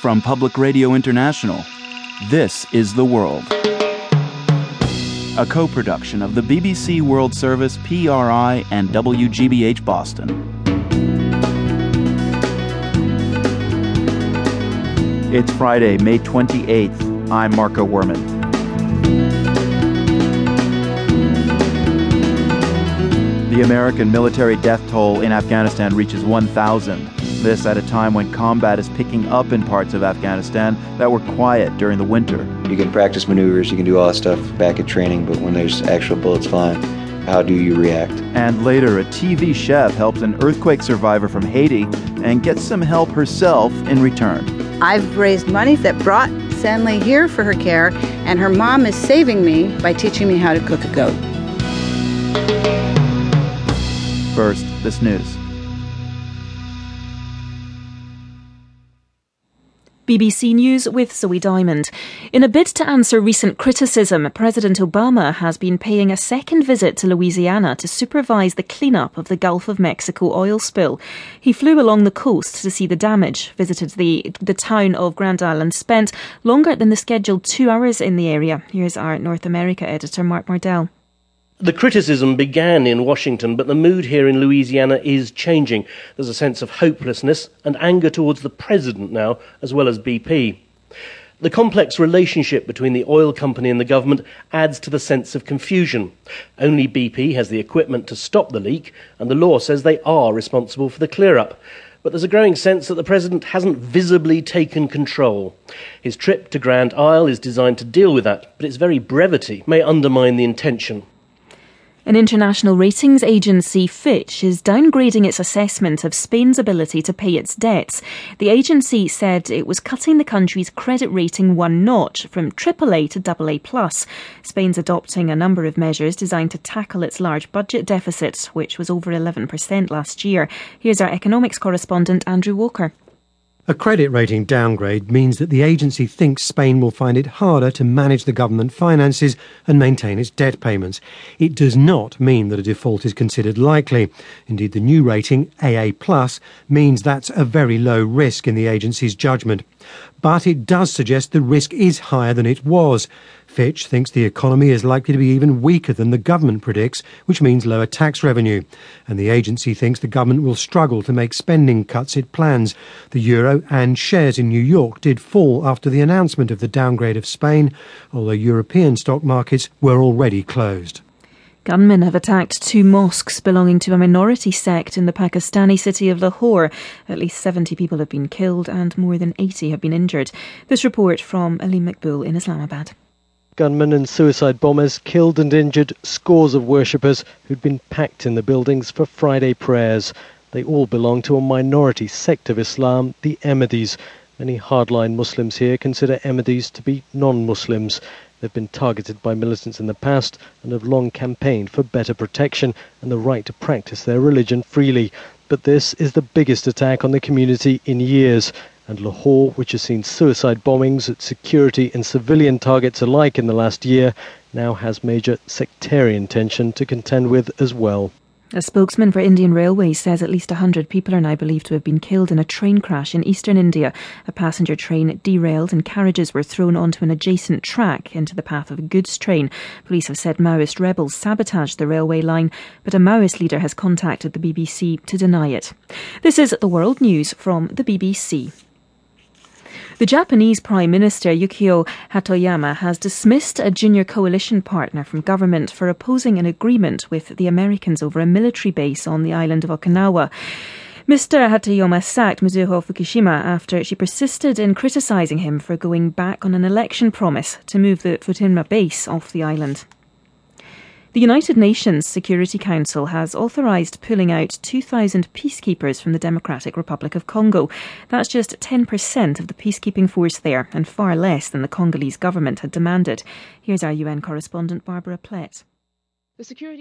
From Public Radio International, this is The World. A co production of the BBC World Service, PRI, and WGBH Boston. It's Friday, May 28th. I'm Marco Werman. The American military death toll in Afghanistan reaches 1,000. This at a time when combat is picking up in parts of Afghanistan that were quiet during the winter. You can practice maneuvers, you can do all that stuff back at training, but when there's actual bullets flying, how do you react? And later, a TV chef helps an earthquake survivor from Haiti and gets some help herself in return. I've raised money that brought Stanley here for her care, and her mom is saving me by teaching me how to cook a goat. First, this news. BBC News with Zoe Diamond. In a bid to answer recent criticism, President Obama has been paying a second visit to Louisiana to supervise the cleanup of the Gulf of Mexico oil spill. He flew along the coast to see the damage, visited the, the town of Grand Isle, spent longer than the scheduled two hours in the area. Here's our North America editor, Mark Mardell. The criticism began in Washington, but the mood here in Louisiana is changing. There's a sense of hopelessness and anger towards the president now, as well as BP. The complex relationship between the oil company and the government adds to the sense of confusion. Only BP has the equipment to stop the leak, and the law says they are responsible for the clear up. But there's a growing sense that the president hasn't visibly taken control. His trip to Grand Isle is designed to deal with that, but its very brevity may undermine the intention. An international ratings agency, Fitch, is downgrading its assessment of Spain's ability to pay its debts. The agency said it was cutting the country's credit rating one notch from AAA to AA+. Spain's adopting a number of measures designed to tackle its large budget deficit, which was over 11% last year. Here's our economics correspondent, Andrew Walker. A credit rating downgrade means that the agency thinks Spain will find it harder to manage the government finances and maintain its debt payments. It does not mean that a default is considered likely. Indeed, the new rating, AA+, means that's a very low risk in the agency's judgment. But it does suggest the risk is higher than it was. Fitch thinks the economy is likely to be even weaker than the government predicts, which means lower tax revenue. And the agency thinks the government will struggle to make spending cuts it plans. The euro and shares in New York did fall after the announcement of the downgrade of Spain, although European stock markets were already closed. Gunmen have attacked two mosques belonging to a minority sect in the Pakistani city of Lahore. At least 70 people have been killed and more than 80 have been injured. This report from Aleem Maqbool in Islamabad. Gunmen and suicide bombers killed and injured scores of worshippers who'd been packed in the buildings for Friday prayers. They all belong to a minority sect of Islam, the Ahmadis. Many hardline Muslims here consider Ahmadis to be non Muslims. They've been targeted by militants in the past and have long campaigned for better protection and the right to practice their religion freely. But this is the biggest attack on the community in years and Lahore, which has seen suicide bombings at security and civilian targets alike in the last year, now has major sectarian tension to contend with as well. A spokesman for Indian Railways says at least 100 people are now believed to have been killed in a train crash in eastern India. A passenger train derailed and carriages were thrown onto an adjacent track into the path of a goods train. Police have said Maoist rebels sabotaged the railway line, but a Maoist leader has contacted the BBC to deny it. This is the World News from the BBC. The Japanese Prime Minister Yukio Hatoyama has dismissed a junior coalition partner from government for opposing an agreement with the Americans over a military base on the island of Okinawa. Mr. Hatoyama sacked Mizuho Fukushima after she persisted in criticising him for going back on an election promise to move the Futenma base off the island. The United Nations Security Council has authorised pulling out 2,000 peacekeepers from the Democratic Republic of Congo. That's just 10% of the peacekeeping force there, and far less than the Congolese government had demanded. Here's our UN correspondent Barbara Plett. The security